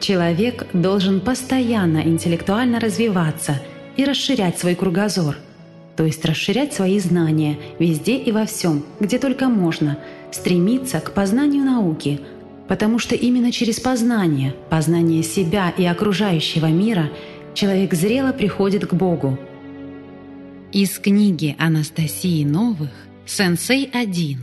Человек должен постоянно интеллектуально развиваться и расширять свой кругозор, то есть расширять свои знания везде и во всем, где только можно, стремиться к познанию науки, потому что именно через познание, познание себя и окружающего мира человек зрело приходит к Богу. Из книги Анастасии Новых «Сенсей 1»